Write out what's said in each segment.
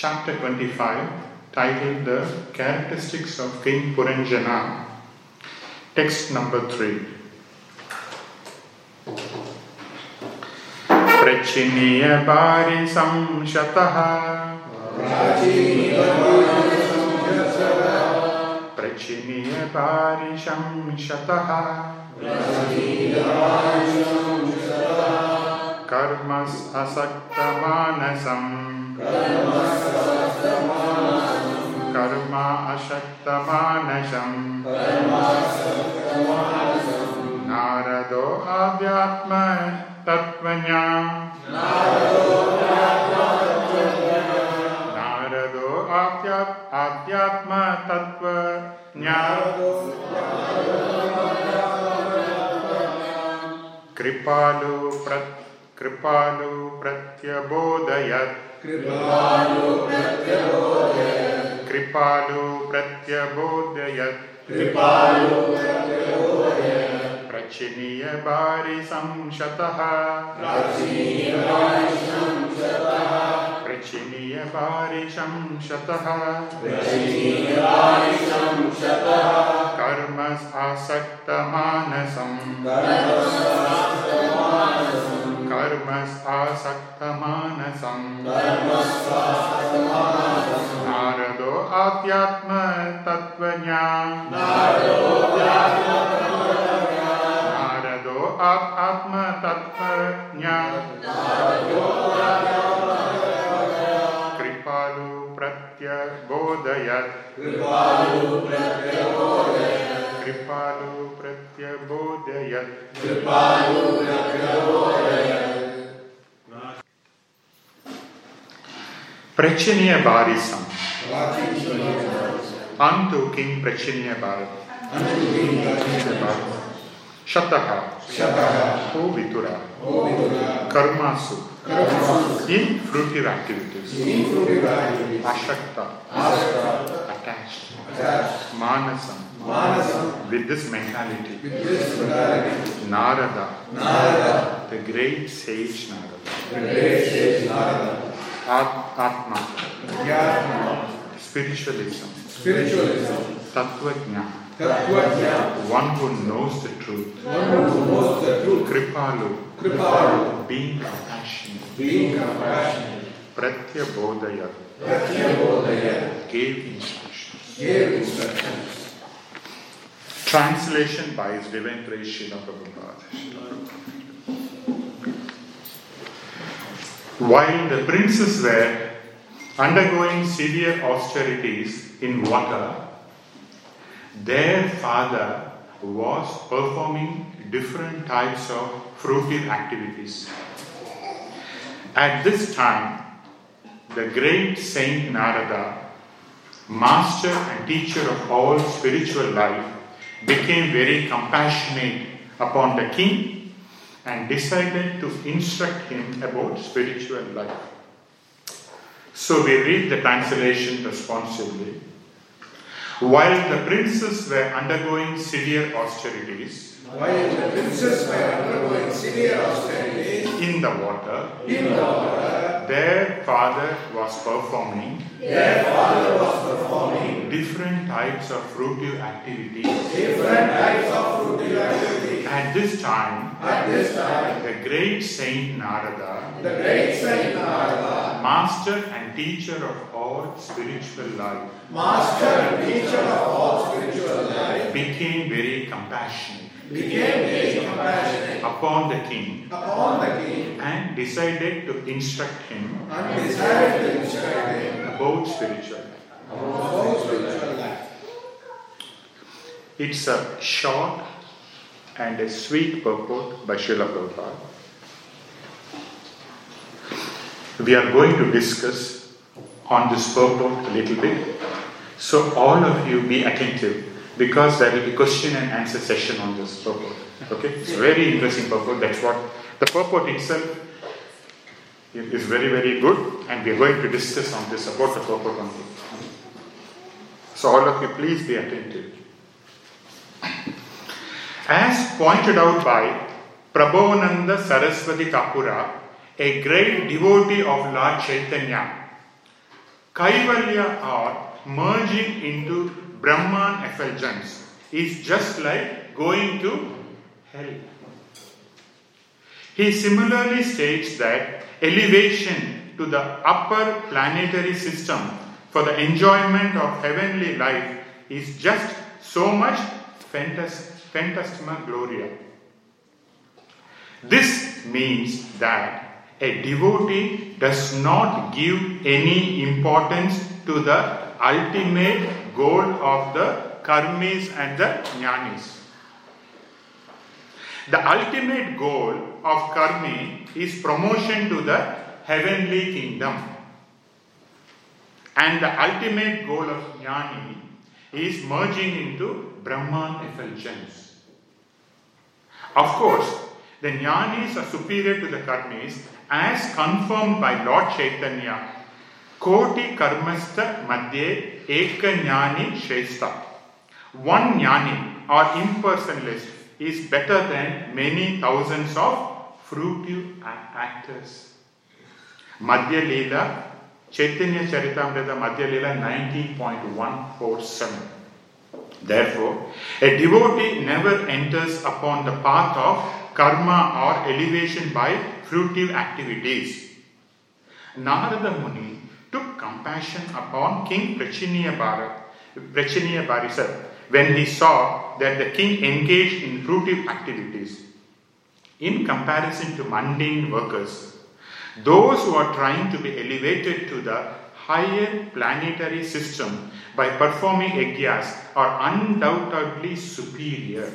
chapter 25, titled The Characteristics of King Puranjana, text number 3. प्रचिनीय पारि संशतः कर्मा अशक्तमानसम् नारदो अव्यात्म तत्त्वज्ञा। नारदो आध्यात्म तत्व कृपालु प्रत् कृपालु प्रत्यबोधयत्। कृपालु प्रत्यबोधय कृपालु बारि संशतः रक्षणीय संशतः संशतः कर्मस्थासक्तमानसं नारदो आध्यात्मतत्त्वज्ञा नारदो आत्मतत्त्वज्ञा कृपालु प्रत्यबोधयत्। कृपालु प्रत्यबोधयत्। कृपालु प्रत्यबोधयत्। प्रचिनीय बारिसम अंतु king प्रचिनीय bar शतः O वितुरा कर्मासु in fruitive activities ashakta attached manasam with this mentality narada the great sage narada At- atma spiritualism. Spiritualism, Tattva one who knows the truth. One who knows the truth, kripalu. Kripalu, being compassionate. Being compassionate, gave instructions. Gave instructions. Translation by His Divine Grace Srila Prabhupada. While the princes were undergoing severe austerities in water, their father was performing different types of fruitive activities. At this time, the great Saint Narada, master and teacher of all spiritual life, became very compassionate upon the king and decided to instruct him about spiritual life. So we read the translation responsibly. While the princes were undergoing severe austerities While the princes were undergoing severe austerities in the water, in the water, their father was performing their father was performing different types of fruitive activities. different types of fruitive activities. At this time, At this time, the great Saint Narada, the great Saint Narada, master and teacher of all spiritual life, master and teacher of all spiritual life, became very compassionate became very compassionate upon the king upon the king and decided to instruct him and decided to instruct him about spiritual life. about spiritual life. It's a short and a sweet purport by Srila Prabhupada. we are going to discuss on this purport a little bit. So all of you be attentive because there will be question and answer session on this purport. Okay, it's very interesting purport. That's what the purport itself is very very good, and we are going to discuss on this about the purport only. So all of you, please be attentive. As pointed out by Prabodhananda Saraswati Thakura, a great devotee of Lord Chaitanya, Kaivalya or merging into Brahman effulgence. Is just like going to hell. He similarly states that elevation to the upper planetary system for the enjoyment of heavenly life is just so much phantas- phantasmagoria. This means that a devotee does not give any importance to the ultimate goal of the karmis and the jnanis. The ultimate goal of karmi is promotion to the heavenly kingdom. And the ultimate goal of jnani is merging into Brahman effulgence. Of course, the jnanis are superior to the karmis as confirmed by Lord Chaitanya. Koti karmastha madhye eka jnani shrestha. One jnani or impersonalist is better than many thousands of fruitive actors. Madhya Leela, Chaitanya Charitamrita Madhya Leela 19.147. Therefore, a devotee never enters upon the path of karma or elevation by fruitive activities. Narada Muni took compassion upon King Prachinabarhishat, when he saw that the king engaged in fruitive activities. In comparison to mundane workers, those who are trying to be elevated to the higher planetary system by performing yajnas are undoubtedly superior.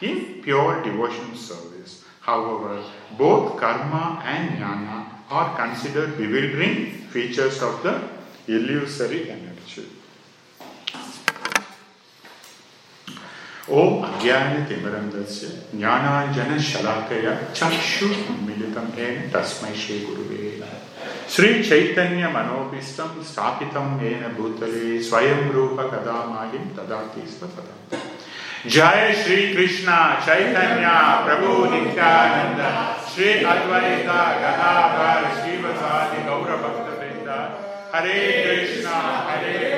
In pure devotional service, however, both karma and jnana are considered bewildering features of the illusory energy. ॐ अज्ञानतिमिरन्दस्य ज्ञानाञ्जनशलाकया चक्षुर्मिलितं येन तस्मै श्रीगुरुवे चैतन्य स्थापितं येन भूतले स्वयं रूप कदा माहिं ददाति जय श्री कृष्ण चैतन्य, प्रभु नित्यानंद श्री अद्वैत, गदाधर, श्रीवसादि गौर भक्त वृंद Hare Krishna, Hare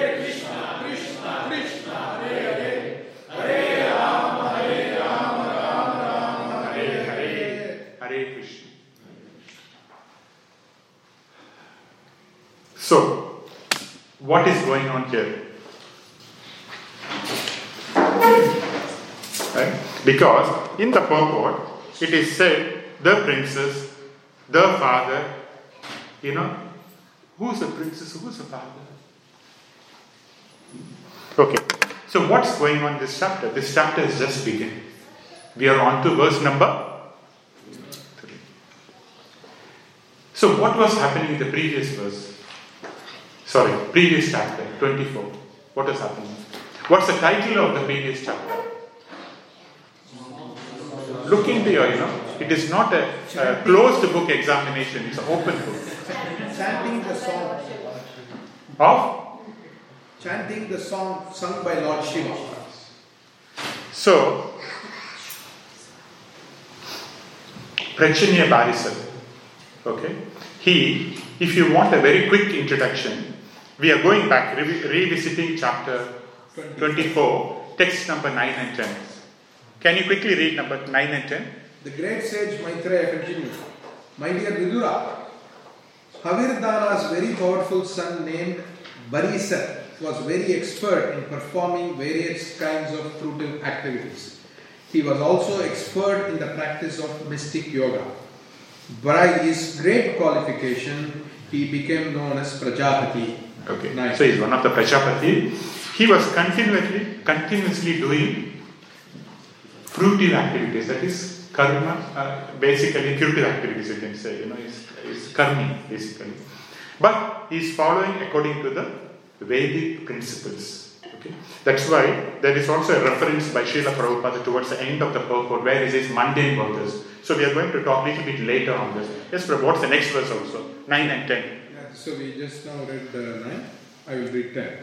So, what is going on here? Right? Because in the purport, it is said the princess, the father, you know, who's the princess, who's the father? Okay, so what's going on this chapter? This chapter is just beginning. We are on to verse number. So, what was happening in the previous verse? Sorry, previous chapter, 24. What is happening? What's the title of the previous chapter? Look into your, you know, it is not a, a closed book examination, it's an open book. Chanting the song, Of? chanting the song sung by Lord Shiva. So, Prachinabarhishat, okay, he, if you want a very quick introduction, we are going back, revi- revisiting chapter 24, text number 9 and 10. Can you quickly read number 9 and 10? The great sage Maitreya continued, My dear Vidura, Havirdhana's very powerful son named Barhishat was very expert in performing various kinds of fruitive activities. He was also expert in the practice of mystic yoga. By his great qualification, he became known as Prajapati. Okay. Nice. So he's one of the Prajapati. He was continuously, continuously doing fruitive activities, that is karma, uh, basically curative activities, you can say, you know, is, is karmi, basically. But he is following according to the Vedic principles. Okay? That's why there is also a reference by Srila Prabhupada towards the end of the purport where he says mundane workers. So we are going to talk a little bit later on this. Yes, Prabhu, what's the next verse also? 9 and 10. So we just now read uh, 9. I will read 10.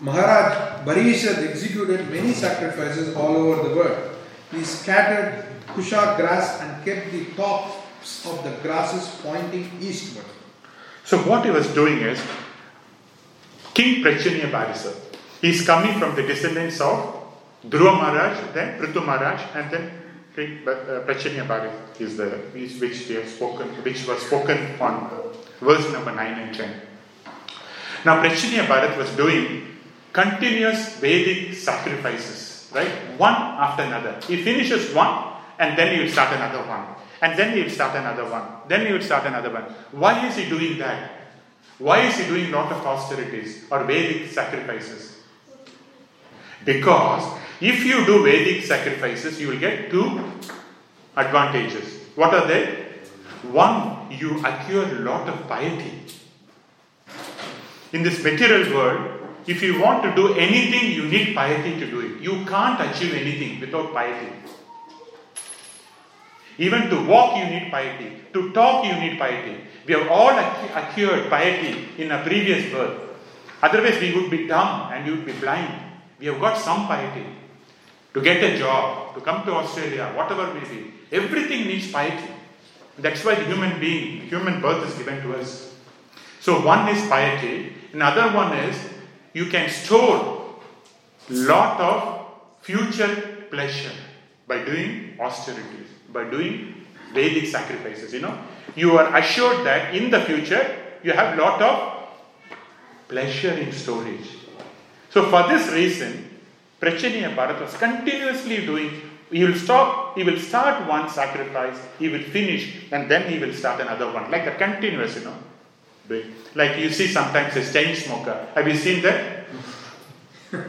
Maharaj Barhishat executed many sacrifices all over the world. He scattered kusha grass and kept the tops of the grasses pointing eastward. So what he was doing is, King Prachinabarhishat, he is coming from the descendants of Dhruva Maharaj, then Prithu Maharaj, and then King uh, Prachinabarhishat is the which they have spoken, which was spoken on verse number 9 and 10. Now Prachinabarhishat was doing continuous Vedic sacrifices, right? One after another. He finishes one and then he will start another one. And then he will start another one. Then he will start another one. Why is he doing that? Why is he doing lot of austerities or Vedic sacrifices? Because if you do Vedic sacrifices, you will get two advantages. What are they? One, you acquire a lot of piety. In this material world, if you want to do anything, you need piety to do it. You can't achieve anything without piety. Even to walk, you need piety. To talk, you need piety. We have all acquired piety in a previous birth. Otherwise, we would be dumb and you would be blind. We have got some piety. To get a job, to come to Australia, whatever may be, everything needs piety. That's why the human being, human birth is given to us. So one is piety, another one is you can store lot of future pleasure by doing austerities, by doing Vedic sacrifices. You know, you are assured that in the future you have lot of pleasure in storage. So for this reason, Prachinabarhishat was continuously doing. He will stop. He will start one sacrifice. He will finish, and then he will start another one, like a continuous. You know. Like you see sometimes a chain smoker. Have you seen that?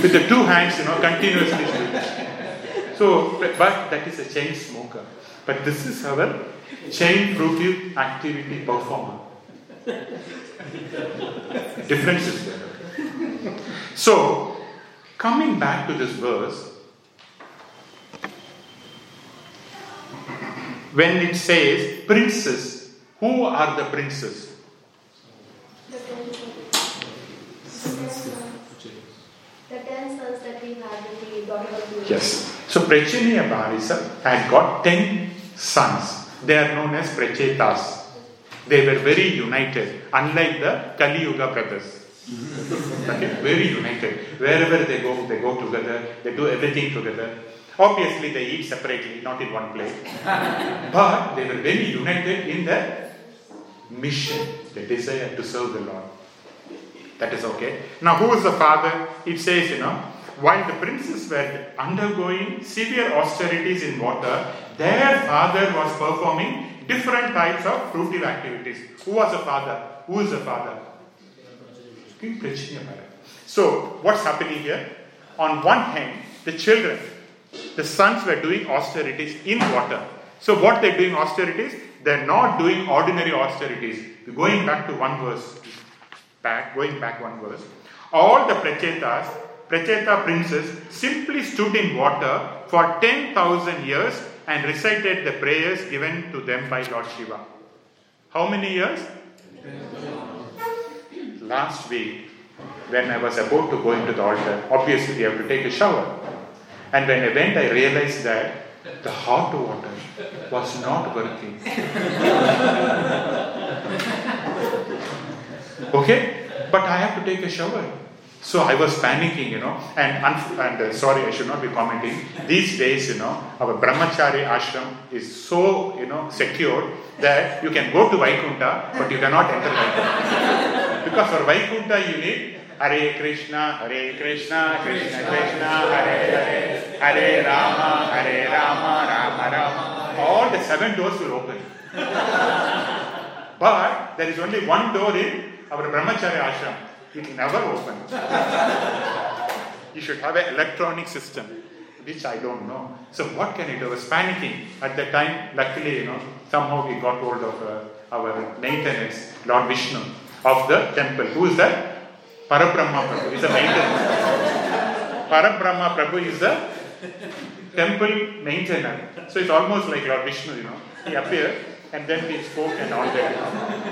With the two hands, you know, continuously. So, but that is a chain smoker. But this is our chain fruitive activity performer. Difference is there. So, coming back to this verse, when it says princes, who are the princes? The ten sons. The ten sons that we had with the daughter of Yes. So Prachinabarhishat had got ten sons. They are known as Prachetas. They were very united, unlike the Kali Yuga brothers. Very united. Wherever they go, they go together, they do everything together. Obviously, they eat separately, not in one place. but they were very united in the mission, the desire to serve the Lord. That is okay. Now, who is the father? It says, you know, while the princes were undergoing severe austerities in water, their father was performing different types of fruitive activities. Who was the father? Who is the father? So, what's happening here? On one hand, the children, the sons were doing austerities in water. So, what they're doing austerities? They're not doing ordinary austerities. Going back to one verse, back, going back one verse. All the Prachetas, Pracheta princes, simply stood in water for 10,000 years and recited the prayers given to them by Lord Shiva. How many years? Last week, when I was about to go into the altar, obviously we have to take a shower. And when I went, I realized that the hot water was not working. okay? But I have to take a shower. So I was panicking, you know, and, unf- and uh, sorry, I should not be commenting. These days, you know, our brahmachari ashram is so, you know, secure that you can go to Vaikuntha, but you cannot enter Vaikuntha. Because for Vaikuntha, you need Hare Krishna, Hare Krishna, Krishna Krishna, Hare Hare, Hare Rama, Hare Rama, Rama Rama. All the seven doors will open. but there is only one door in our brahmachari ashram. It never open. you should have an electronic system. which I don't know. So what can I do? I was panicking at the time. Luckily, you know, somehow we got hold of uh, our maintenance, Lord Vishnu, of the temple. Who is that? Parabrahma Prabhu is the maintenance. Parabrahma Prabhu is the temple maintainer. So it's almost like Lord Vishnu, you know. He appeared and then we spoke and all that.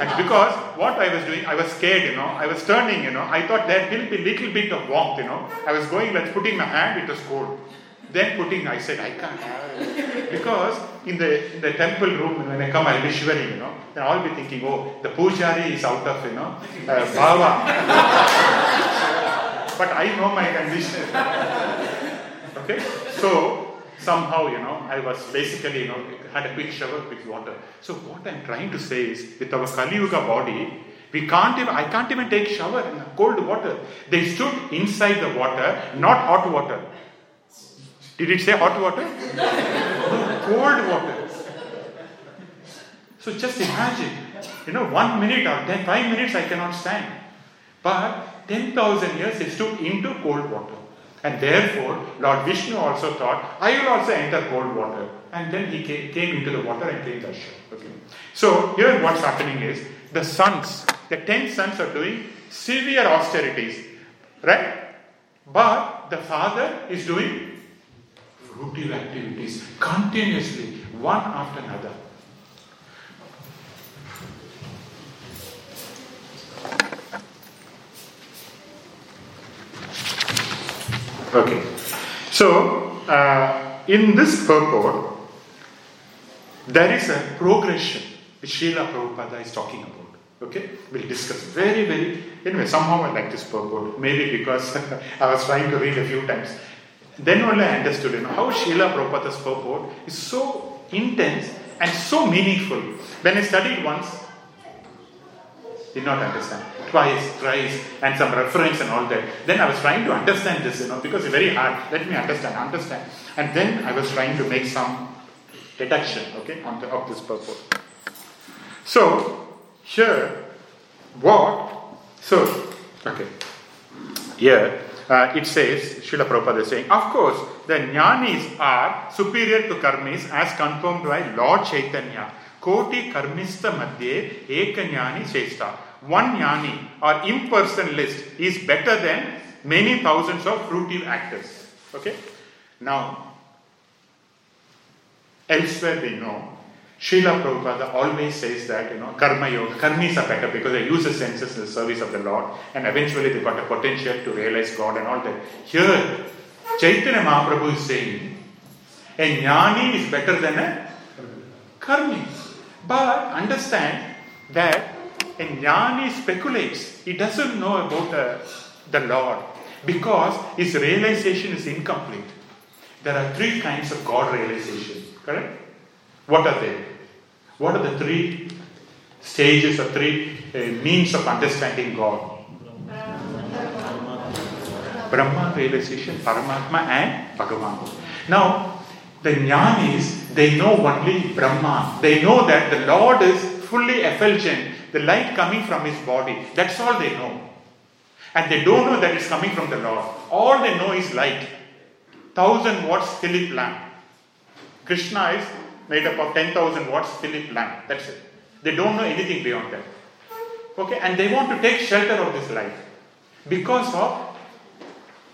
And because what I was doing, I was scared, you know. I was turning, you know. I thought there will be little bit of warmth, you know. I was going like putting my hand, it was cold. Then putting, I said, I can't have. Because in the in the temple room, when I come, I'll be shivering, you know. Then I'll be thinking, oh, the pujari is out of, you know, uh, bhava. but I know my condition. okay? So, somehow, you know, I was basically, you know, had a quick shower with water. So, what I'm trying to say is, with our Kali Yuga body, we can't even, I can't even take shower in cold water. They stood inside the water, not hot water. Did it say hot water? No, cold water. So just imagine, you know, one minute or ten, five minutes I cannot stand. But 10,000 years they stood into cold water. And therefore, Lord Vishnu also thought, I will also enter cold water. And then he came, into the water and came Darshan. Okay. So here what's happening is the sons, the ten sons are doing severe austerities. Right? But the father is doing fruitive activities continuously, one after another. Okay, so uh, in this purport, there is a progression which Srila Prabhupada is talking about. Okay, we'll discuss very, very. Anyway, somehow I like this purport. Maybe because I was trying to read a few times. Then only I understood you know, how Srila Prabhupada's purport is so intense and so meaningful. When I studied once, did not understand. Twice, thrice, and some reference and all that. Then I was trying to understand this, you know, because it's very hard. Let me understand, understand. And then I was trying to make some deduction, okay, on the, of this purport. So, here, what? So, okay. Here, uh, it says, Srila Prabhupada is saying, of course, the jnanis are superior to karmis as confirmed by Lord Chaitanya. Koti karmista madhye ekanyani shesta. One jnani or impersonalist is better than many thousands of fruitive actors. Okay? Now, elsewhere we know, Srila Prabhupada always says that, you know, karma yoga, karmis are better because they use the senses in the service of the Lord and eventually they got a potential to realize God and all that. Here, Chaitanya Mahaprabhu is saying, a jnani is better than a karmi. But understand that a jnani speculates. He doesn't know about the, the Lord because his realization is incomplete. There are three kinds of God realization, correct? What are they? What are the three stages or three uh, means of understanding God? Brahma realization, Paramatma, and Bhagavan. Now, the jnanis, they know only Brahma. They know that the Lord is fully effulgent, the light coming from his body. That's all they know. And they don't know that it's coming from the Lord. All they know is light. Thousand watts Philip lamp. Krishna is made up of 10,000 watts Philip lamp. That's it. They don't know anything beyond that. Okay, and they want to take shelter of this light because of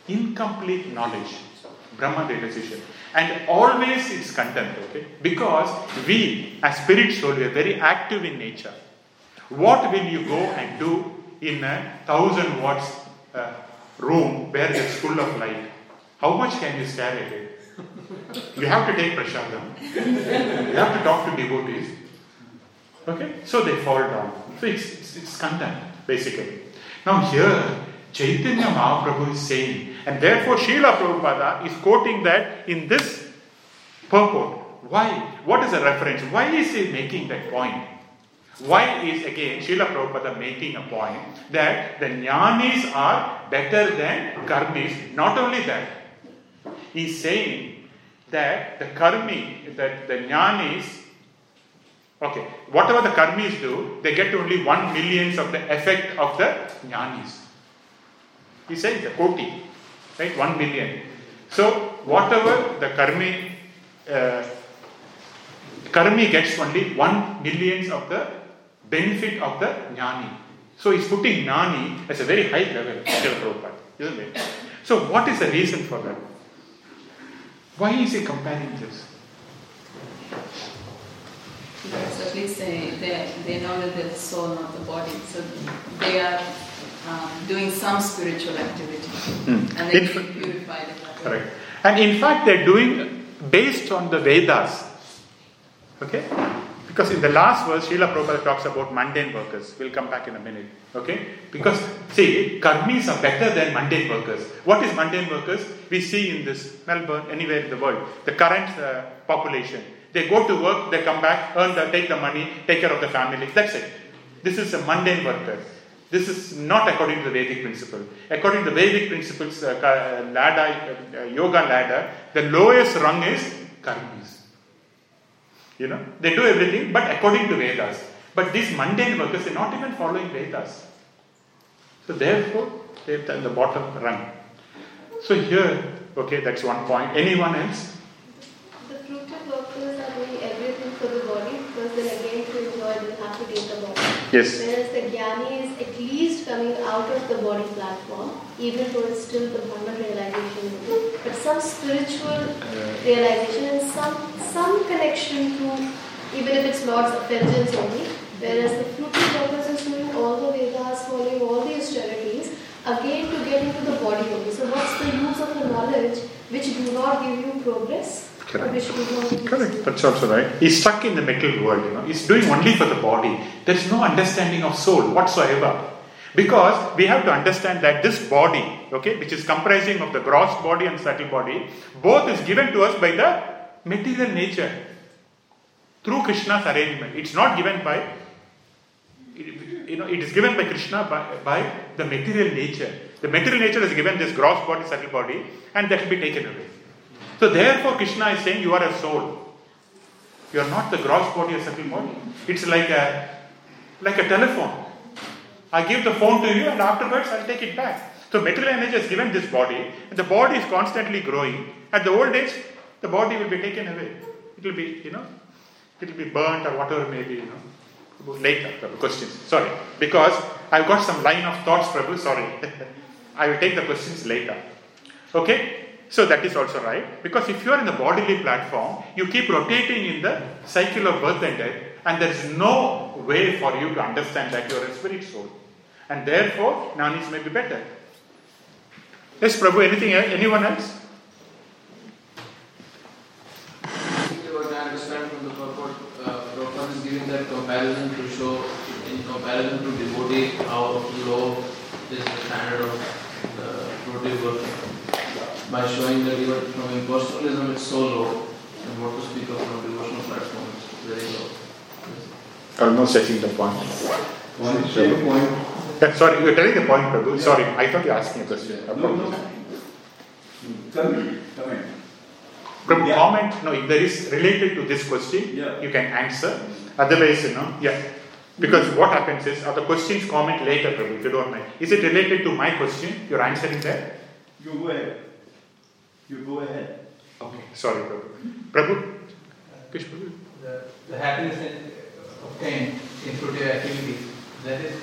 incomplete knowledge, Brahma realization. And always it's content. okay? Because we, as spirit soul, we are very active in nature. What will you go and do in a thousand watts uh, room where it's full of light? How much can you stare at it? You have to take prasadam. You have to talk to devotees. Okay? So they fall down. So it's, it's, it's contempt, basically. Now here, Chaitanya Mahaprabhu is saying, and therefore Srila Prabhupada is quoting that in this purport. Why? What is the reference? Why is he making that point? Why is again Srila Prabhupada making a point that the jnanis are better than karmis? Not only that, he's saying that the karmi, that the jnanis, okay, whatever the karmis do, they get only one millionth of the effect of the jnanis. He says the koti, right? One million. So, whatever the karmi, uh, karmi gets only one millionth of the benefit of the jnani. So, he's putting jnani as a very high level, isn't it? So, what is the reason for that? Why is he comparing this? Because at least they, they, they know that they're the soul, not the body. So they are um, doing some spiritual activity. Hmm. And they In get fa- purified in that. Correct. And in fact, they're doing based on the Vedas. Okay? Because in the last verse, Srila Prabhupada talks about mundane workers. We'll come back in a minute. Okay? Because, see, karmis are better than mundane workers. What is mundane workers? We see in this Melbourne, anywhere in the world, the current uh, population. They go to work, they come back, earn the, take the money, take care of the family. That's it. This is a mundane worker. This is not according to the Vedic principle. According to the Vedic principles, uh, ladder, uh, yoga ladder, the lowest rung is karmis. You know, they do everything, but according to Vedas. But these mundane workers, they're not even following Vedas. So therefore, they're at the bottom rung. So here, okay, that's one point. Anyone else? The fruitive workers are doing everything for the body because then again to enjoy they have to take the body. Yes. Whereas the jnani is at least coming out of the body platform, even though it's still the Brahman realization, but some spiritual uh, realization and some some connection to even if it's Lord's effulgence only. Whereas the workers is doing all the Vedas, following all the austerities, again to get into the body only. So what's the use of the knowledge which do not give you progress? Correct. which do not give you Correct, that's also right. He's stuck in the material world, you know. He's doing only for the body. There's no understanding of soul whatsoever. Because we have to understand that this body, okay, which is comprising of the gross body and subtle body, both is given to us by the material nature through Krishna's arrangement. It's not given by, you know, it is given by Krishna by, by the material nature. The material nature is given this gross body, subtle body, and that will be taken away. So therefore, Krishna is saying you are a soul. You are not the gross body or subtle body. It's like a like a telephone. I give the phone to you, and afterwards I'll take it back. So material energy is given this body, and the body is constantly growing. At the old age, the body will be taken away. It will be, you know, it will be burnt or whatever may be, you know. Later, Prabhu, questions. Sorry, because I've got some line of thoughts, Prabhu. Sorry, I will take the questions later. Okay. So that is also right. Because if you are in the bodily platform, you keep rotating in the cycle of birth and death, and there is no way for you to understand that you are a spirit soul. And therefore, jnanis may be better. Yes, Prabhu, anything else? Anyone else? What I understand from the purport, uh, Prabhupada is giving that comparison to show, in comparison to devotee, how low is the standard of the devotee work. By showing that even from impersonalism it's so low, and what to speak of from devotional platform, it's very low. Almost touching the point. One same point. Yeah, sorry, you're telling the point, Prabhu. Sorry, I thought you were asking a question. No, no. Come in, come in. Prabhu, Yeah. comment. No, if there is related to this question, Yeah. you can answer. Otherwise, you know, yeah. Because what happens is, other questions comment later, Prabhu, if you don't mind. Is it related to my question? You're answering that? You go ahead. You go ahead. Okay, sorry, Prabhu. Prabhu? Kish Prabhu? the, the happiness in, obtained in fruitive activities, that is,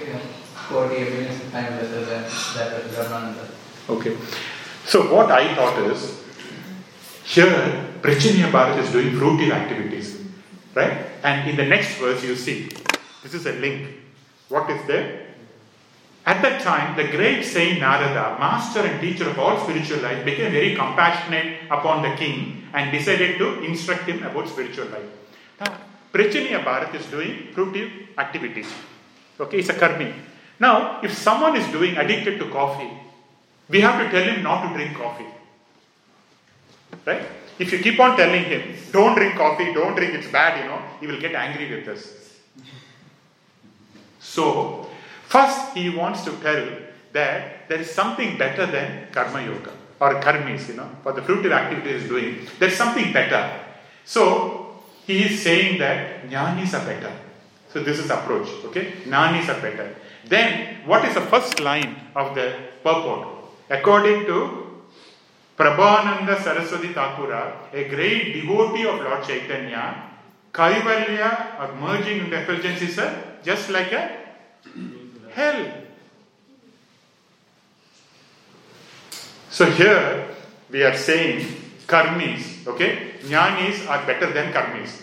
you know, 40 millions times better than that of Brahmananda. Okay. So what I thought is, here Prachinabarhishat is doing fruitive activities, right? And in the next verse you see, this is a link. What is there? At that time, the great saint Narada, master and teacher of all spiritual life, became very compassionate upon the king and decided to instruct him about spiritual life. Now, Prachinabarhishat is doing fruitive activities. Okay, it's a karmi. Now, if someone is doing addicted to coffee, we have to tell him not to drink coffee. Right? If you keep on telling him, don't drink coffee, don't drink, it's bad, you know, he will get angry with us. So, first he wants to tell that there is something better than karma yoga or karmis, you know, for the fruitive activity is doing. There is something better. So, he is saying that jnanis are better. So, this is approach, okay? Jnanis are better. Then, what is the first line of the purport? According to Prabodhananda Saraswati Thakura, a great devotee of Lord Chaitanya, Kaivalya or merging into effulgence is a, just like a hell. So here we are saying karmis, okay? Jnanis are better than karmis.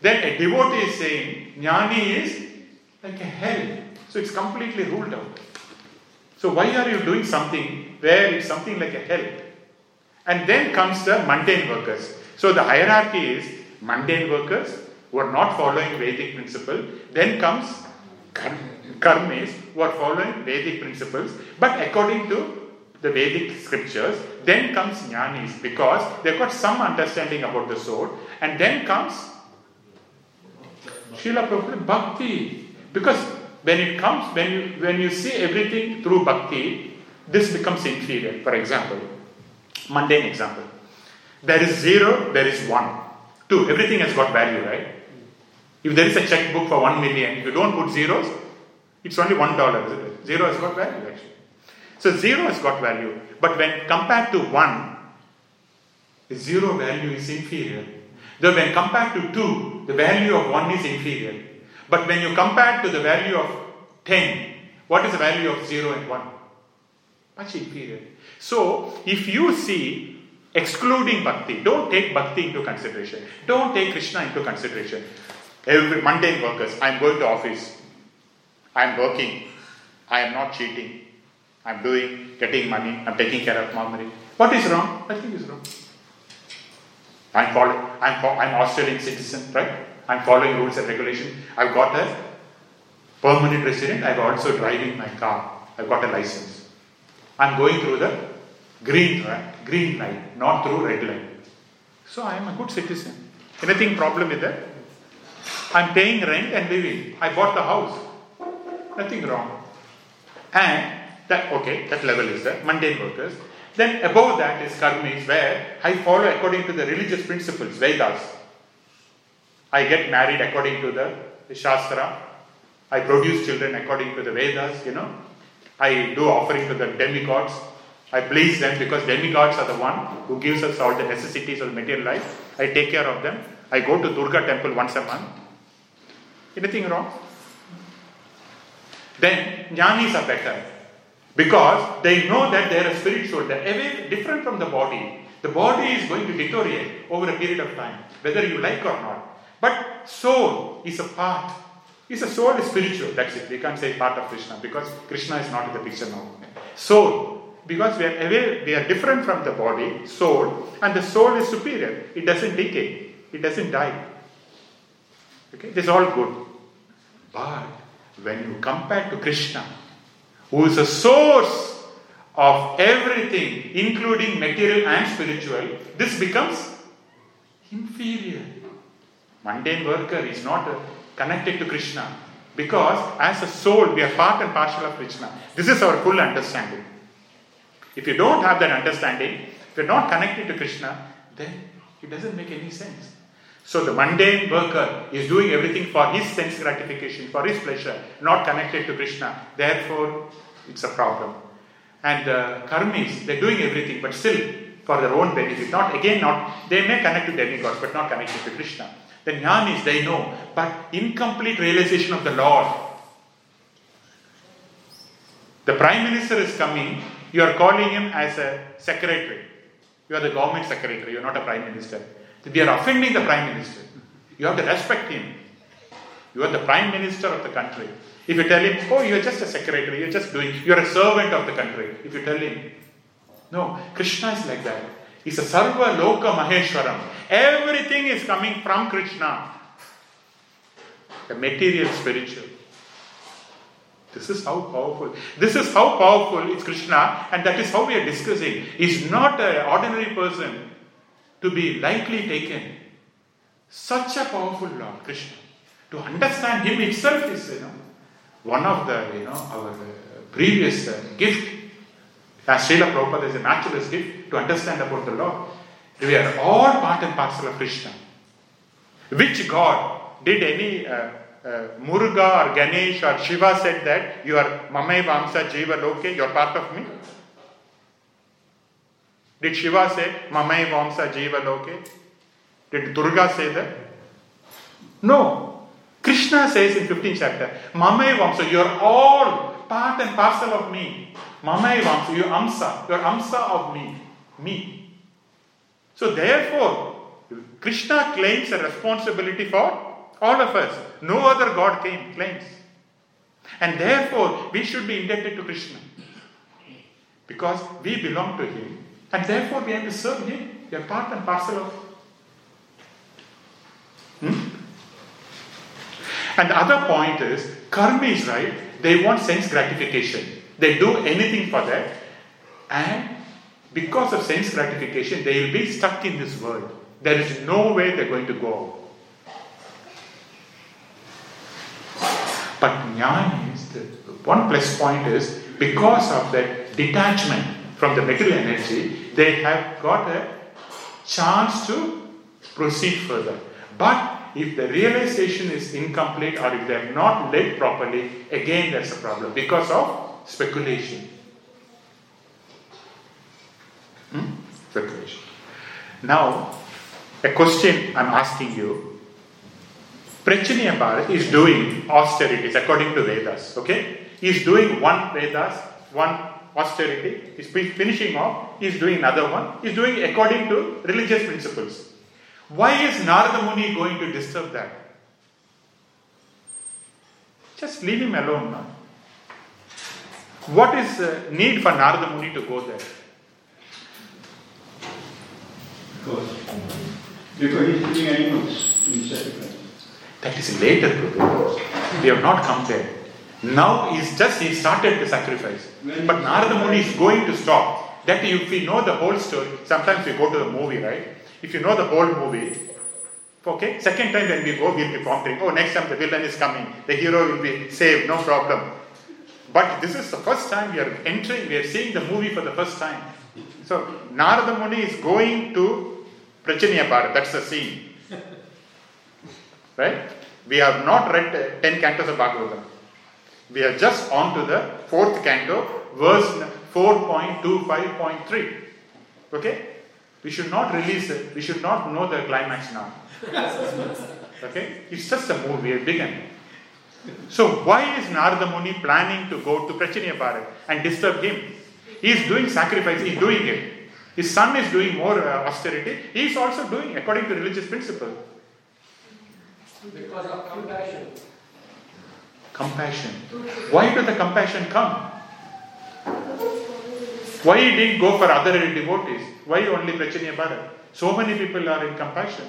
Then a devotee is saying jnani is like a hell. So it's completely ruled out. So why are you doing something where it's something like a hell? And then comes the mundane workers. So the hierarchy is mundane workers who are not following Vedic principle. Then comes kar- karmis who are following Vedic principles, but according to the Vedic scriptures. Then comes jnanis because they've got some understanding about the soul. And then comes Srila Prabhupada bhakti. Because when it comes, when you when you see everything through bhakti, this becomes inferior. For example, mundane example. There is zero, there is one. Two, everything has got value, right? If there is a checkbook for one million, if you don't put zeros, it's only one dollar, isn't it? Zero has got value actually. So zero has got value. But when compared to one, zero value is inferior. Though when compared to two, the value of one is inferior. But when you compare to the value of 10, what is the value of 0 and 1? Much inferior. So, if you see excluding bhakti, don't take bhakti into consideration. Don't take Krishna into consideration. Every mundane workers, I am going to office. I am working. I am not cheating. I am doing, getting money. I am taking care of Mamari. What is wrong? Nothing is wrong. I'm following, I'm, I'm Australian citizen, right? I'm following rules and regulations. I've got a permanent resident. I'm also driving my car. I've got a license. I'm going through the green right? green light, not through red light. So I am a good citizen. Anything problem with that? I'm paying rent and living. I bought the house. Nothing wrong. And that okay, that level is the mundane workers. Then above that is karmis, where I follow according to the religious principles, Vedas. I get married according to the, the Shastra. I produce children according to the Vedas, you know. I do offering to the demigods. I please them because demigods are the one who gives us all the necessities of material life. I take care of them. I go to Durga temple once a month. Anything wrong? Then jnanis are better because they know that they are spiritual, they're different from the body. The body is going to deteriorate over a period of time, whether you like or not. But soul is a part. Is a soul is spiritual. That's it. We can't say part of Krishna because Krishna is not in the picture now. Soul, because we are away, we are different from the body, soul, and the soul is superior. It doesn't decay. It doesn't die. Okay, this is all good. But when you compare to Krishna, who is the source of everything, including material and spiritual, this becomes inferior. Mundane worker is not connected to Krishna because, as a soul, we are part and parcel of Krishna. This is our full understanding. If you don't have that understanding, if you're not connected to Krishna, then it doesn't make any sense. So the mundane worker is doing everything for his sense gratification, for his pleasure, not connected to Krishna. Therefore, it's a problem. And the karmis, they're doing everything, but still for their own benefit. Not again, not they may connect to demigods, but not connected to Krishna. The jnanis, they know, but incomplete realization of the Lord. The prime minister is coming, you are calling him as a secretary. You are the government secretary, you are not a prime minister. We are offending the prime minister. You have to respect him. You are the prime minister of the country. If you tell him, oh, you are just a secretary, you're just doing, you're a servant of the country. If you tell him, no, Krishna is like that. He's a Sarva Loka Maheshwaram. Everything is coming from Krishna. The material, spiritual. This is how powerful. This is how powerful is Krishna, and that is how we are discussing. Is not an ordinary person to be lightly taken. Such a powerful Lord, Krishna. To understand Him itself is, you know, one of the, you know, our previous uh, gift. As Srila Prabhupada is a naturalist gift to understand about the Lord. We are all part and parcel of Krishna. Which God did any uh, uh, Muruga or Ganesh or Shiva said that you are Mamai Vamsa Jiva Loke, you are part of me? Did Shiva say, Mamai Vamsa Jiva Loke? Did Durga say that? No. Krishna says in 15th chapter, Mamai Vamsa, you are all part and parcel of me. Mamai Vamsa, you are Amsa, you are Amsa of me. Me. So therefore, Krishna claims a responsibility for all of us. No other God came, claims. And therefore, we should be indebted to Krishna. Because we belong to Him. And therefore, we have to serve Him. We are part and parcel of. Hmm? And the other point is, karmis, right? They want sense gratification. They do anything for that. And because of sense gratification, they will be stuck in this world. There is no way they're going to go But jnana is the one plus point is because of that detachment from the material energy, they have got a chance to proceed further. But if the realization is incomplete or if they are not led properly, again there's a problem because of speculation. Hmm? Speculation. Now, a question I'm asking you. Prachinabarhishat is doing austerities according to Vedas, okay? He's doing one Vedas, one austerity, he's fi- finishing off, he's doing another one, he's doing according to religious principles. Why is Narada Muni going to disturb that? Just leave him alone now. What is need for Narada Muni to go there? Because, because he's killing animals sacrifice. That is later, Prabhu. We have not come there. Now he's just he started the sacrifice. But Narada Muni is going to stop. That if we know the whole story, sometimes we go to the movie, right? If you know the whole movie, okay, second time when we go, we'll be pondering, oh, next time the villain is coming, the hero will be saved, no problem. But this is the first time we are entering, we are seeing the movie for the first time. So Narada Muni is going to Prachinabarhishat, that's the scene. Right? We have not read uh, 10 cantos of Bhagavatam. We are just on to the fourth canto, verse 4.25.3. Okay? We should not release it. We should not know the climax now. Okay? It's just a movie, we have begun. So, why is Narada Muni planning to go to Prachaniya and disturb him? He is doing sacrifice, he is doing it. His son is doing more uh, austerity. He is also doing according to religious principle. Because of compassion. Compassion. Why did the compassion come? Why he didn't go for other devotees? Why only Prachinabarhishat? So many people are in compassion.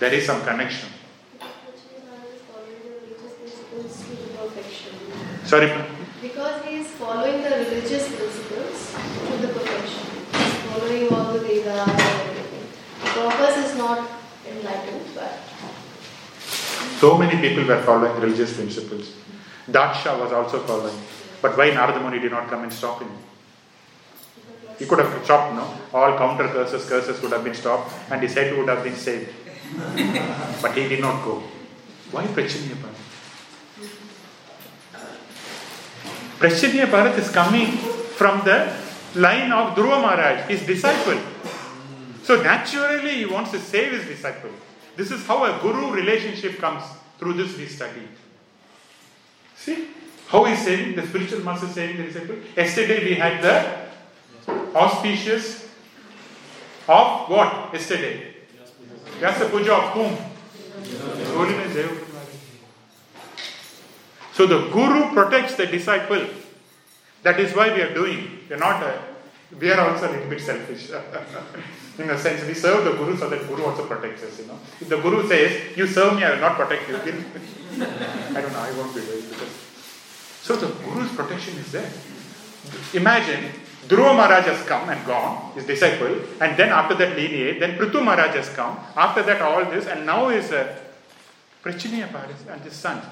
There is some connection. Sorry, Because he is following the religious principles to the perfection. He is following all the Vedas and everything. The purpose is not enlightened, but so many people were following religious principles. Daksha was also following. But why Narada Muni did not come and stop him? He could have stopped, no? All counter curses, curses would have been stopped, and his head would have been saved. but he did not go. Why Prachaniya Bharat? Barhishat is coming from the line of Dhruva Maharaj, his disciple. So naturally he wants to save his disciple. This is how a guru relationship comes. Through this we study. See how he's saving, the spiritual master saving the disciple. Yesterday we had the auspicious of what? Yesterday. Vyasa Puja of whom? So the guru protects the disciple. That is why we are doing. We are not. A, we are also a little bit selfish. In a sense, we serve the guru so that guru also protects us. You know, if the guru says, "You serve me, I will not protect you," I don't know. I won't be doing because. So the guru's protection is there. Imagine Dhruva Maharaj has come and gone, his disciple, and then after that lineage, then Prithu Maharaj has come. After that, all this, and now is uh, Prachaniya Maharaj and his son.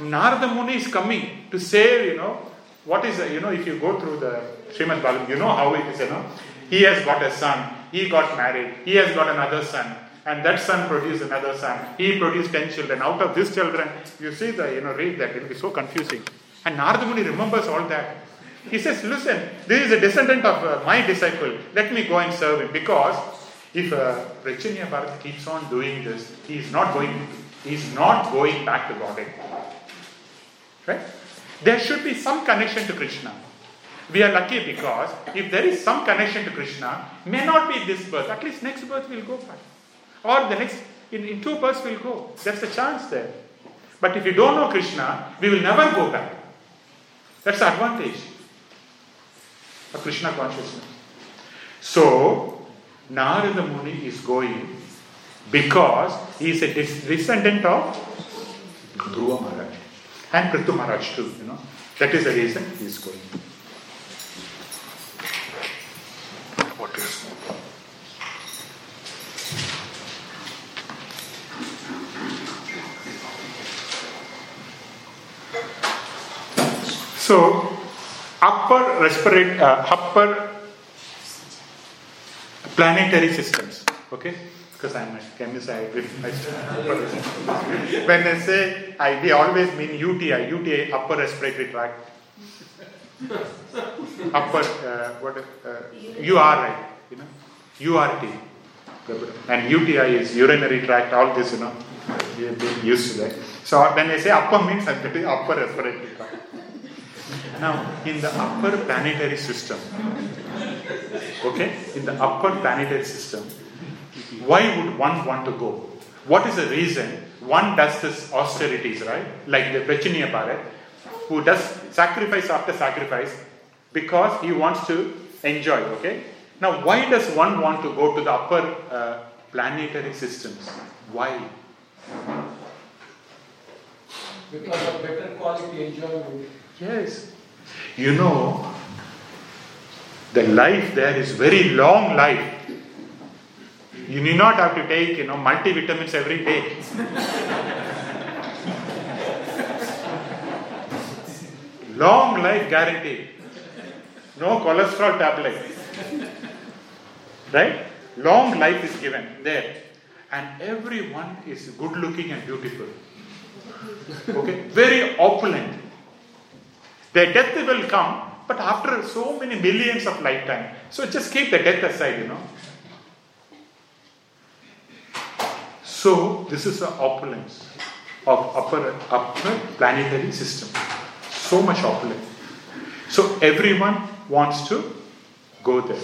Narada Muni is coming to save, you know, what is, uh, you know, if you go through the Srimad Bhagavatam, you know how it is, you know. He has got a son, he got married, he has got another son, and that son produced another son. He produced 10 children. Out of these children, you see the, you know, read that, it will be so confusing. And Narada Muni remembers all that. He says, Listen, this is a descendant of uh, my disciple. Let me go and serve him. Because if uh, Barhishat keeps on doing this, he is not going, he is not going back to Godhead. Right? There should be some connection to Krishna. We are lucky because if there is some connection to Krishna, may not be this birth, at least next birth will go back. Or the next, in, in two births will go. There's a chance there. But if you don't know Krishna, we will never go back. That's the advantage of Krishna consciousness. So, Narada Muni is going because he is a descendant of Dhruva Maharaj and Prithu Maharaj too, you know. That is the reason he is going. So, upper respiratory, uh, upper planetary systems. Okay, because I'm a chemist, I, I when I say I, we always mean UTI, UTI, upper respiratory tract. Upper, uh, what, uh, URI, you know, URT. And UTI is urinary tract, all this, you know, have been used to that. So when I say upper means upper respiratory tract. Now, in the upper planetary system, okay, in the upper planetary system, why would one want to go? What is the reason one does this austerities, right? Like the Prachinabarhishat, who does sacrifice after sacrifice because he wants to enjoy, okay? Now, why does one want to go to the upper uh, planetary systems? Why? Because of better quality enjoyment. Yes. You know, the life there is very long life. You need not have to take, you know, multivitamins every day. long life guarantee. No cholesterol tablet. Right? Long life is given there. And everyone is good looking and beautiful. Okay? Very opulent. Their death will come, but after so many millions of lifetime. So just keep the death aside, you know. So this is the opulence of upper upper planetary system. So much opulence. So everyone wants to go there.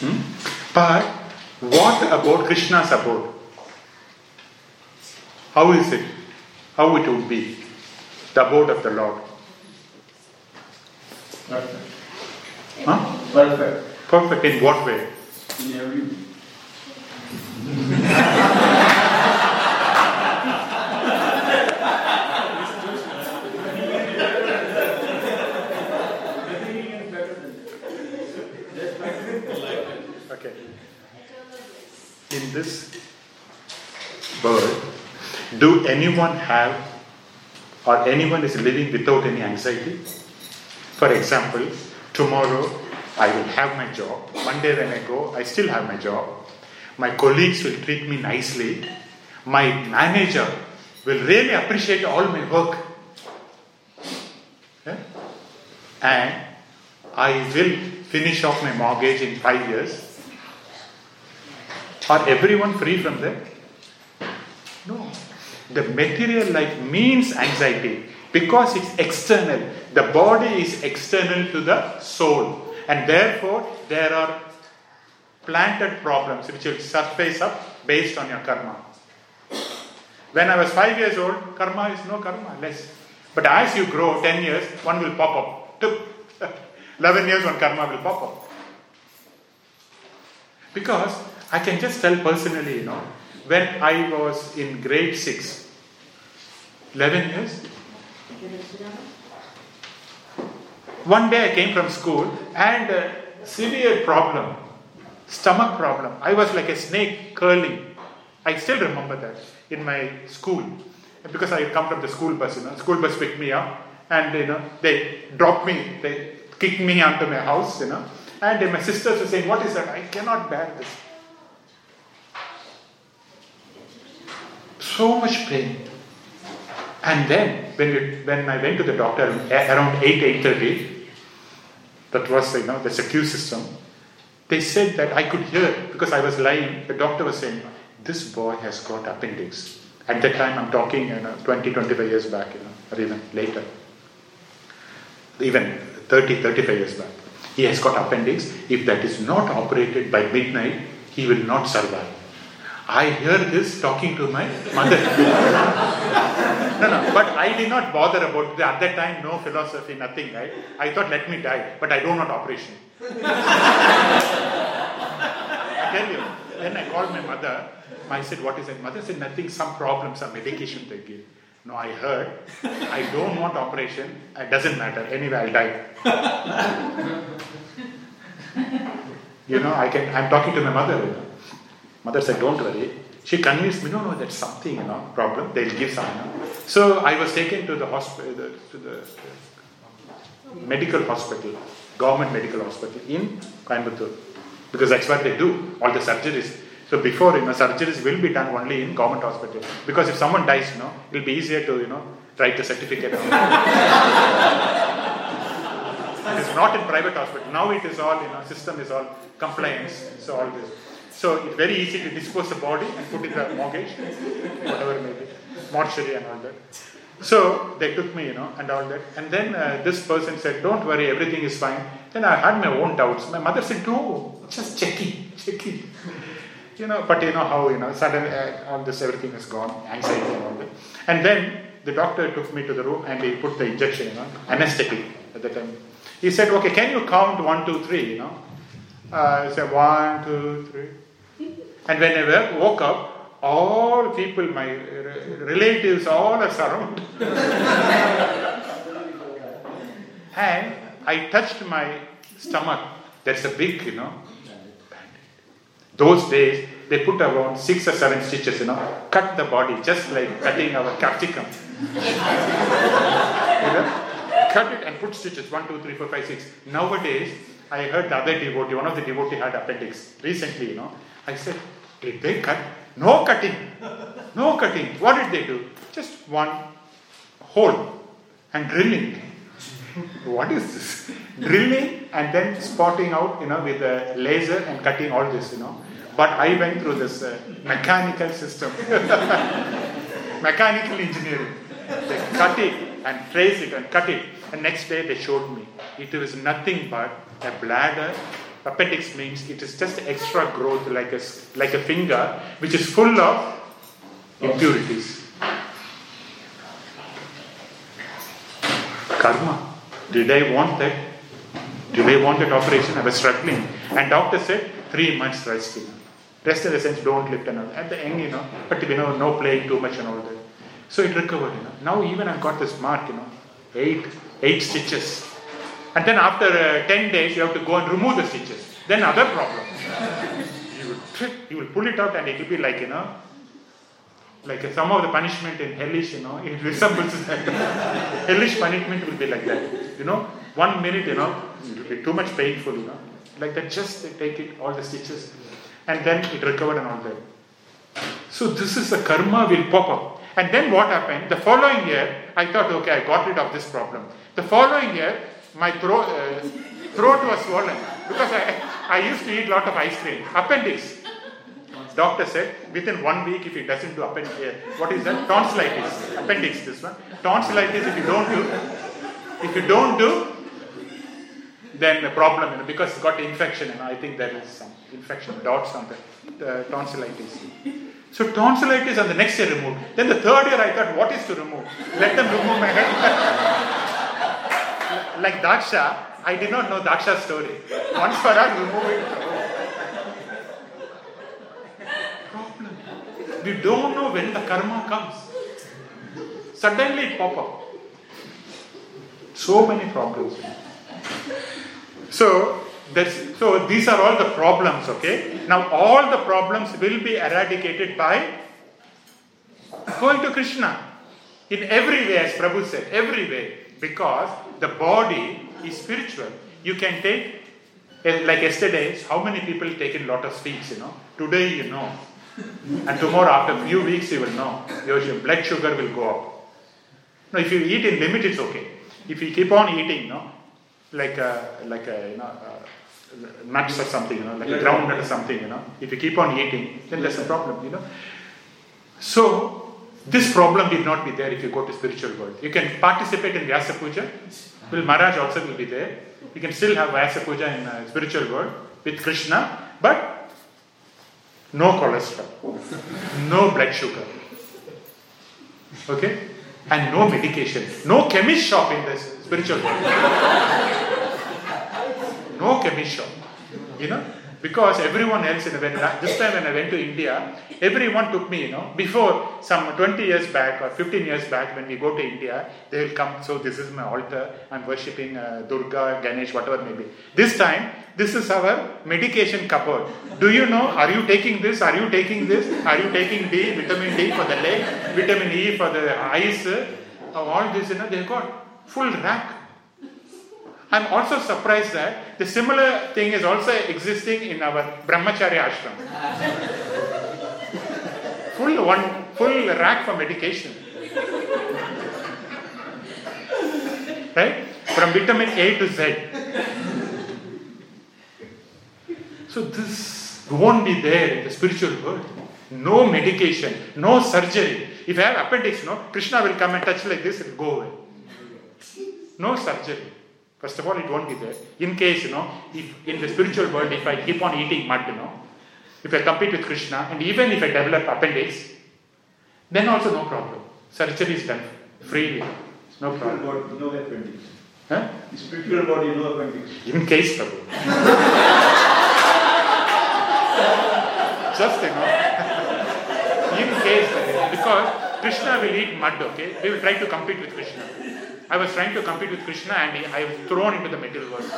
Hmm? But what about Krishna's abode? How is it? How it would be? The abode of the Lord. Perfect. Huh? Perfect. Perfect in what way? In every Okay. In this world, do anyone have or anyone is living without any anxiety? For example, tomorrow I will have my job. One day when I go, I still have my job. My colleagues will treat me nicely. My manager will really appreciate all my work. Yeah? And I will finish off my mortgage in five years. Are everyone free from that? No. The material life means anxiety because it's external. The body is external to the soul, and therefore there are planted problems which will surface up based on your karma. When I was five years old, karma is no karma, less. But as you grow, 10 years, one will pop up. Tup. 11 years, one karma will pop up. Because I can just tell personally, you know, when I was in grade 6, 11 years, one day I came from school and severe problem, stomach problem. I was like a snake curling. I still remember that in my school because I come from the school bus. You know, school bus picked me up and you know they dropped me, they kicked me onto my house. You know, and my sisters were saying, "What is that? I cannot bear this." So much pain. And then when, we, when I went to the doctor around 8, 8.30, that was you know the secure system, they said that I could hear because I was lying. The doctor was saying, this boy has got appendix. At that time, I'm talking you know, 20, 25 years back, you know, or even later. Even 30, 35 years back. He has got appendix. If that is not operated by midnight, he will not survive. I hear this talking to my mother. no, no, but I did not bother about At that time, no philosophy, nothing, right? I thought, let me die, but I don't want operation. I tell you, then I called my mother. I said, what is it? Mother said, nothing, some problem, some medication they give. No, I heard. I don't want operation. It doesn't matter. Anyway, I'll die. you know, I can. I'm talking to my mother. Mother said, don't worry. She convinced me, no, no, that's something, you know, problem. They'll give some. You know. So I was taken to the hospital, to the medical hospital, government medical hospital in Coimbatore, because that's what they do. All the surgeries. So before, you know, surgeries will be done only in government hospital. Because if someone dies, you know, it'll be easier to, you know, write the certificate. it is not in private hospital. Now it is all, you know, system is all compliance. So all this. So it's very easy to dispose the body and put in the mortgage, whatever may be, mortuary and all that. So they took me, you know, and all that. And then uh, this person said, Don't worry, everything is fine. Then I had my own doubts. My mother said, No, just checking, checking. You know, but you know how, you know, suddenly uh, all this, everything is gone, anxiety and all that. And then the doctor took me to the room and he put the injection, you know, anesthetic at the time. He said, Okay, can you count one, two, three, you know? Uh, I said, One, two, three. And when I woke up, all people, my relatives, all are surrounded. and I touched my stomach. That's a big, you know. Those days, they put around six or seven stitches, you know, cut the body just like cutting our capsicum. you know? Cut it and put stitches one, two, three, four, five, six. Nowadays, I heard the other devotee, one of the devotee had appendix recently, you know. I said, Did they cut? No cutting. No cutting. What did they do? Just one hole and drilling. what is this? drilling and then spotting out, you know, with a laser and cutting all this, you know. But I went through this uh, mechanical system, mechanical engineering. They cut it and trace it and cut it. And next day they showed me it was nothing but a bladder. Appendix means it is just extra growth like a, like a finger which is full of impurities. Karma. Did I want that? Did I want that operation? I was struggling. And doctor said, three months rest. You. Rest in the sense, don't lift all. At the end, you know, but you know, no playing too much and all that. So it recovered, you know. Now even I've got this mark, you know, eight, eight stitches. And then after uh, 10 days, you have to go and remove the stitches. Then other problem. you will trip, you will pull it out and it will be like, you know, like some of the punishment in hellish, you know, it resembles that. hellish punishment will be like that. You know, one minute, you know, it will be too much painful, you know. Like that, just take it, all the stitches, and then it recovered and all that. So this is the karma will pop up. And then what happened? The following year, I thought, okay, I got rid of this problem. The following year, my throat, uh, throat was swollen because I, I used to eat a lot of ice cream. Appendix. Doctor said within one week, if it doesn't do appendix, uh, what is that? Tonsillitis. Appendix, this one. Tonsillitis, if you don't do, if you don't do, then the problem, you know, because it's got infection, and I think there is some infection, dots on the tonsillitis. So tonsillitis and the next year removed. Then the third year I thought, what is to remove? Let them remove my head. like Daksha, I did not know Daksha's story. Once for all, remove it. Problem. We don't know when the karma comes. Suddenly it pop up. So many problems. So that's, so these are all the problems, okay? Now all the problems will be eradicated by going to Krishna. In every way, as Prabhu said, every way. Because the body is spiritual. You can take, like yesterday, how many people taken lot of sweets, you know? Today you know. And tomorrow, after a few weeks, you will know. Your blood sugar will go up. No, if you eat in limit, it's okay. If you keep on eating, no, like a, like a, you know, uh, nuts or something, you know, like a groundnut or something, you know, if you keep on eating, then there's a problem, you know. So, this problem will not be there if you go to spiritual world. You can participate in Vyasa Puja. Will Maharaj also will be there. You can still have Vyasa Puja in uh, spiritual world with Krishna, but no cholesterol, no blood sugar. Okay? And no medication. No chemist shop in the spiritual world. no chemist shop. You know? Because everyone else, in the, this time when I went to India, everyone took me, you know, before some 20 years back or 15 years back when we go to India, they will come, so this is my altar, I'm worshipping uh, Durga, Ganesh, whatever may be. This time, this is our medication cupboard. Do you know, are you taking this, are you taking this, are you taking D, vitamin D for the leg, vitamin E for the eyes, all this, you know, they've got full rack. I'm also surprised that the similar thing is also existing in our Brahmacharya ashram. full one, full rack for medication. Right? From vitamin A to Z. So this won't be there in the spiritual world. No medication, no surgery. If I have appendix, no, Krishna will come and touch like this, it will go away. No surgery. First of all, it won't be there. In case, you know, if in the spiritual world, if I keep on eating mud, you know, if I compete with Krishna, and even if I develop appendix, then also no problem. Surgery is done freely. No Spiritual problem. body, no appendix. Huh? Spiritual body, no appendix. In case, Prabhu. Just, you know, in case, because Krishna will eat mud, okay? We will try to compete with Krishna. I was trying to compete with Krishna and I was thrown into the material world.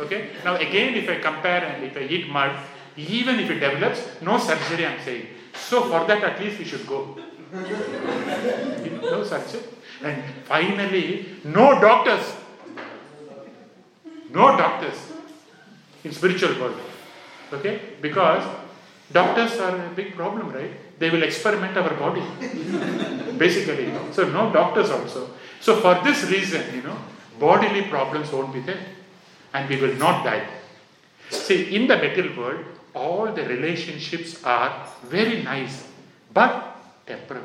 Okay? Now, again, if I compare and if I eat mud, even if it develops, no surgery, I'm saying. So, for that, at least we should go. no surgery. And finally, no doctors. No doctors in spiritual world. Okay? Because doctors are a big problem, right? They will experiment our body. Basically. So no doctors also. So for this reason, you know, bodily problems won't be there. And we will not die. See, in the material world, all the relationships are very nice, but temporary.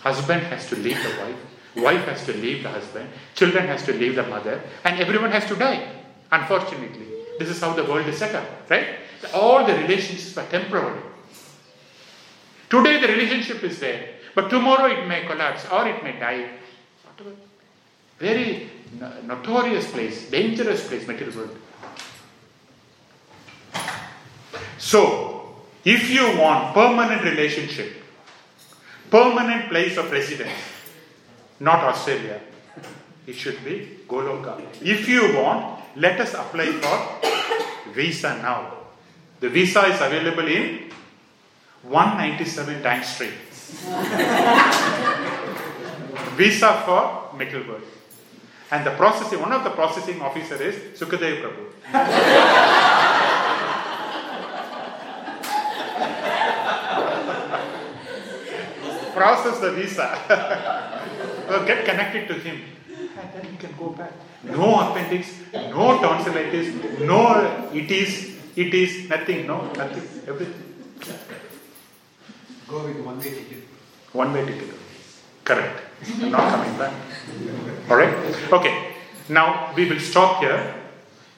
Husband has to leave the wife, wife has to leave the husband, children has to leave the mother, and everyone has to die. Unfortunately, this is how the world is set up, right? All the relationships are temporary. Today the relationship is there, but tomorrow it may collapse or it may die. Very no- notorious place, dangerous place, material world. So, if you want permanent relationship, permanent place of residence, not Australia, it should be Goloka. If you want, let us apply for visa now. The visa is available in 197 Dine Street. visa for World. And the processing, one of the processing officer is Sukadev Prabhu. Process the visa. well, get connected to him. And then he can go back. No appendix, no tonsillitis, no it is, it is, nothing, no, nothing, everything. Go with one way ticket. One way ticket. Correct. Not coming back. Alright? Okay. Now we will stop here.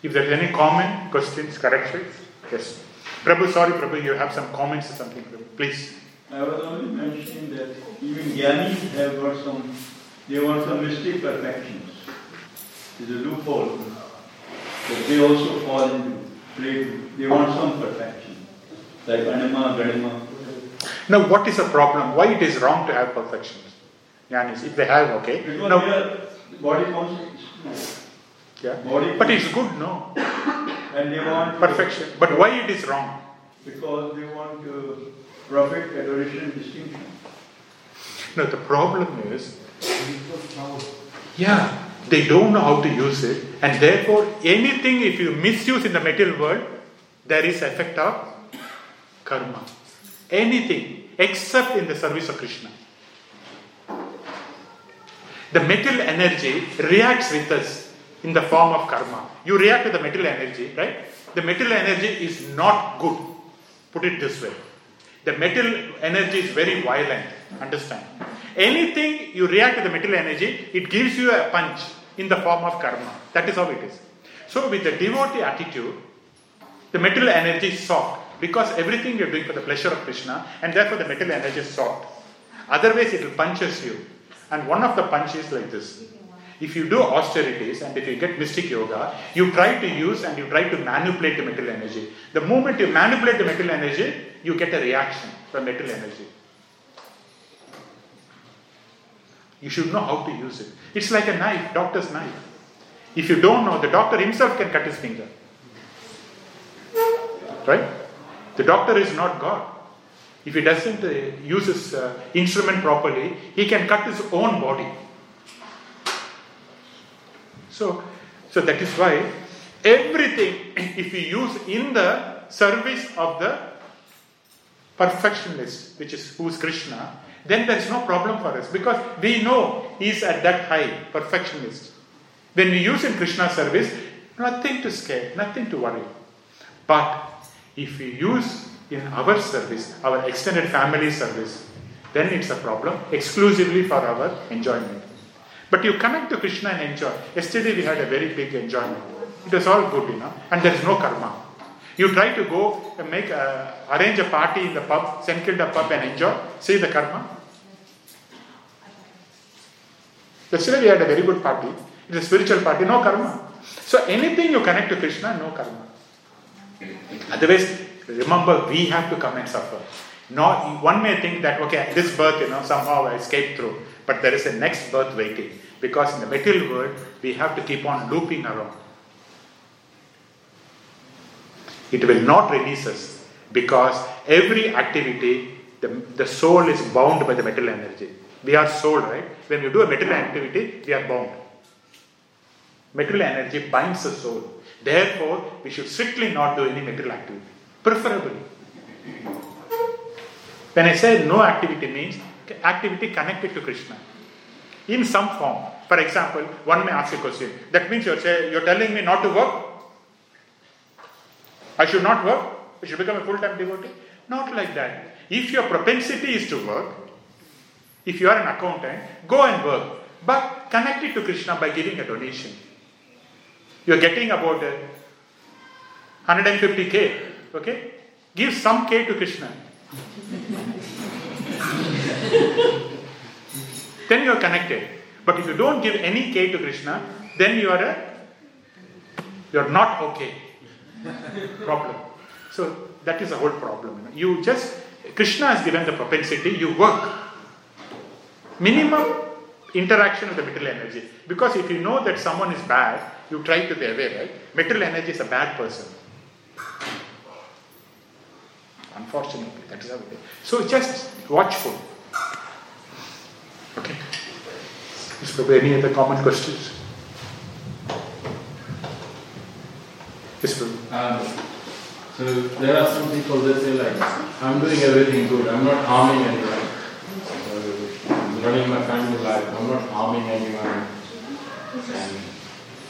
If there is any comment, questions, corrections, yes. Prabhu, sorry, Prabhu, you have some comments or something. Please. I was only mentioning that even Jnanis have got some, they want some mystic perfections. There's a loophole that they also fall into. They, they want some perfection. Like Anima, Garima. Now, what is the problem? Why it is wrong to have perfections? Jnanis, if they have, okay. Because Now, body conscious. yeah. body But it's good, no? And they want Perfection. But why it is wrong? Because they want to profit, adoration, distinction. No, the problem is, yeah, they don't know how to use it, and therefore, anything if you misuse in the material world, there is effect of karma. Anything except in the service of Krishna. The metal energy reacts with us in the form of karma. You react to the metal energy, right? The metal energy is not good. Put it this way. The metal energy is very violent. Understand? Anything you react to the metal energy, it gives you a punch in the form of karma. That is how it is. So, with the devotee attitude, the metal energy is soft because everything you're doing for the pleasure of Krishna, and therefore the metal energy is soft. Otherwise, it will punches you. And one of the punches like this. If you do austerities and if you get mystic yoga, you try to use and you try to manipulate the metal energy. The moment you manipulate the metal energy, you get a reaction from metal energy. You should know how to use it. It's like a knife, doctor's knife. If you don't know, the doctor himself can cut his finger. Right? The doctor is not God. If he doesn't uh, use his uh, instrument properly, he can cut his own body. So, so that is why everything, if we use in the service of the perfectionist, which is who is Krishna, then there is no problem for us because we know he is at that high perfectionist. When we use in Krishna service, nothing to scare, nothing to worry. But if we use in our service, our extended family service, then it's a problem exclusively for our enjoyment. But you connect to Krishna and enjoy. Yesterday we had a very big enjoyment. It was all good, you know, and there is no karma. You try to go and make a, arrange a party in the pub, send kid a pub and enjoy. See the karma. Yesterday we had a very good party. It's a spiritual party, no karma. So anything you connect to Krishna, no karma. Otherwise, remember we have to come and suffer. No, one may think that okay, this birth, you know, somehow I escaped through, but there is a next birth waiting because in the material world we have to keep on looping around. It will not release us because every activity, the, the soul is bound by the metal energy. We are soul, right? When you do a metal activity, we are bound. Material energy binds the soul. Therefore, we should strictly not do any material activity, preferably. When I say no activity means activity connected to Krishna in some form. For example, one may ask a question. That means you're, say, you're telling me not to work? I should not work? I should become a full time devotee? Not like that. If your propensity is to work, if you are an accountant, go and work. But connect it to Krishna by giving a donation. You're getting about uh, 150k, okay? Give some k to Krishna. then you are connected. But if you don't give any k to Krishna, then you are a you are not okay. problem. So that is the whole problem. You, just Krishna has given the propensity, you work. Minimum interaction with the material energy. Because if you know that someone is bad, you try to be aware, right? Material energy is a bad person. Unfortunately, that is how it is. So just watchful. Okay. Is there any other common questions? Yes, um, so there are some people that say like, I'm doing everything good, I'm not harming anyone. I'm running my family life, I'm not harming anyone and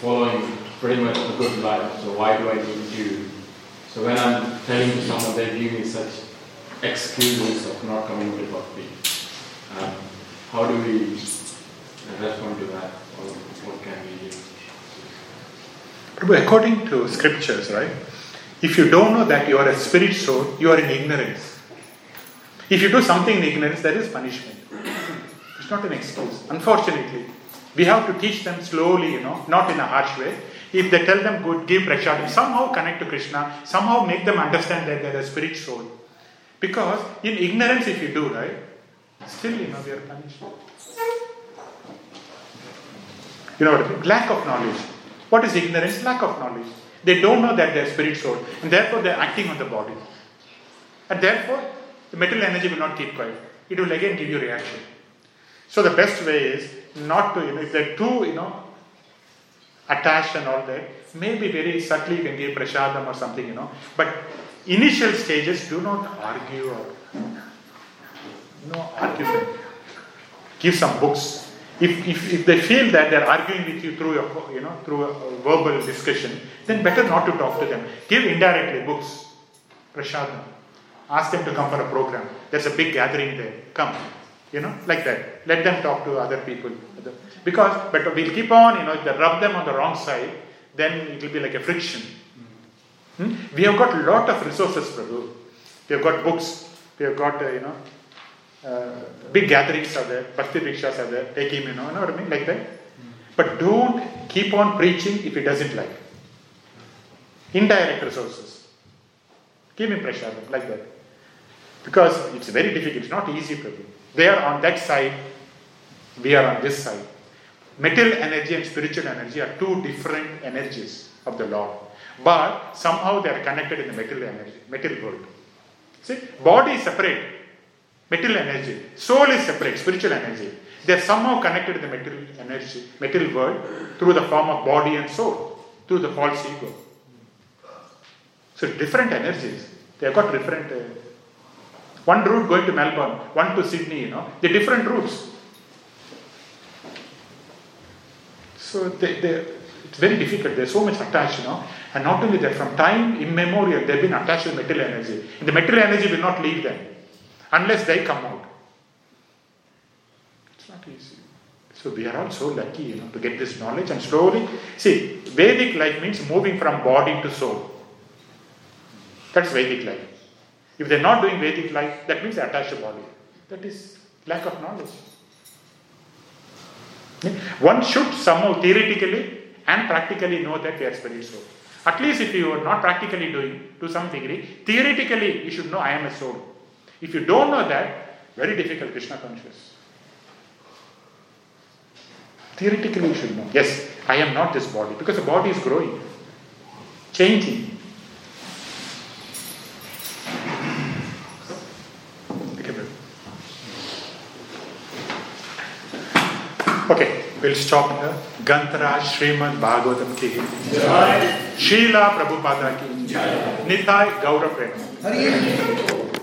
following pretty much a good life. So why do I need you? So when I'm telling to someone, they give me such excuses of not coming to bhakti. Um, how do we respond to that, or what can we do? According to scriptures, right? If you don't know that you are a spirit soul, you are in ignorance. If you do something in ignorance, there is punishment. It's not an excuse. Unfortunately, we have to teach them slowly, you know, not in a harsh way. If they tell them good, give prashadam, somehow connect to Krishna, somehow make them understand that they're a spirit soul. Because in ignorance, if you do, right, still, you know, we are punished. You know what I mean? Lack of knowledge. What is ignorance? Lack of knowledge. They don't know that they're spirit soul, and therefore they're acting on the body. And therefore, the material energy will not keep quiet. It will again give you reaction. So the best way is not to, you know, if they're too, you know, attached and all that, maybe very subtly you can give prashadam or something, you know. But initial stages, do not argue or no argument. Give some books. If, if, if they feel that they're arguing with you through a, you know, through a verbal discussion, then better not to talk to them. Give indirectly books, prashadam. Ask them to come for a program. There's a big gathering there. Come. You know, like that. Let them talk to other people. Because, but we'll keep on, you know, if they rub them on the wrong side, then it will be like a friction. Hmm? We have got a lot of resources, Prabhu. We have got books. We have got, uh, you know, uh, big gatherings are there. Bhakti rickshaws are there. Take him, you know, you know what I mean? Like that. But don't keep on preaching if he doesn't like. Indirect resources. Give him pressure, like that. Because it's very difficult. It's not easy, Prabhu. They are on that side. We are on this side. Material energy and spiritual energy are two different energies of the Lord. But somehow they are connected in the material energy, material world. See, body is separate, material energy. Soul is separate, spiritual energy. They are somehow connected in the material energy, material world through the form of body and soul, through the false ego. So different energies. They have got different. Uh, one route going to Melbourne, one to Sydney. You know, the different routes. So they, they, it's very difficult. They're so much attached, you know. And not only that, from time immemorial, they've been attached to material energy. And the material energy will not leave them unless they come out. It's not easy. So we are all so lucky, you know, to get this knowledge and slowly see. Vedic life means moving from body to soul. That's Vedic life. If they're not doing Vedic life, that means attached to body. That is lack of knowledge. One should somehow theoretically and practically know that they are spirit soul. At least if you are not practically doing to some degree, theoretically you should know I am a soul. If you don't know that, very difficult Krishna conscious. Theoretically you should know. Yes, I am not this body because the body is growing, changing. Okay will stop गंतराज Srimad Bhagavatam की शीला प्रभुपादा की निताय गौरव प्रेम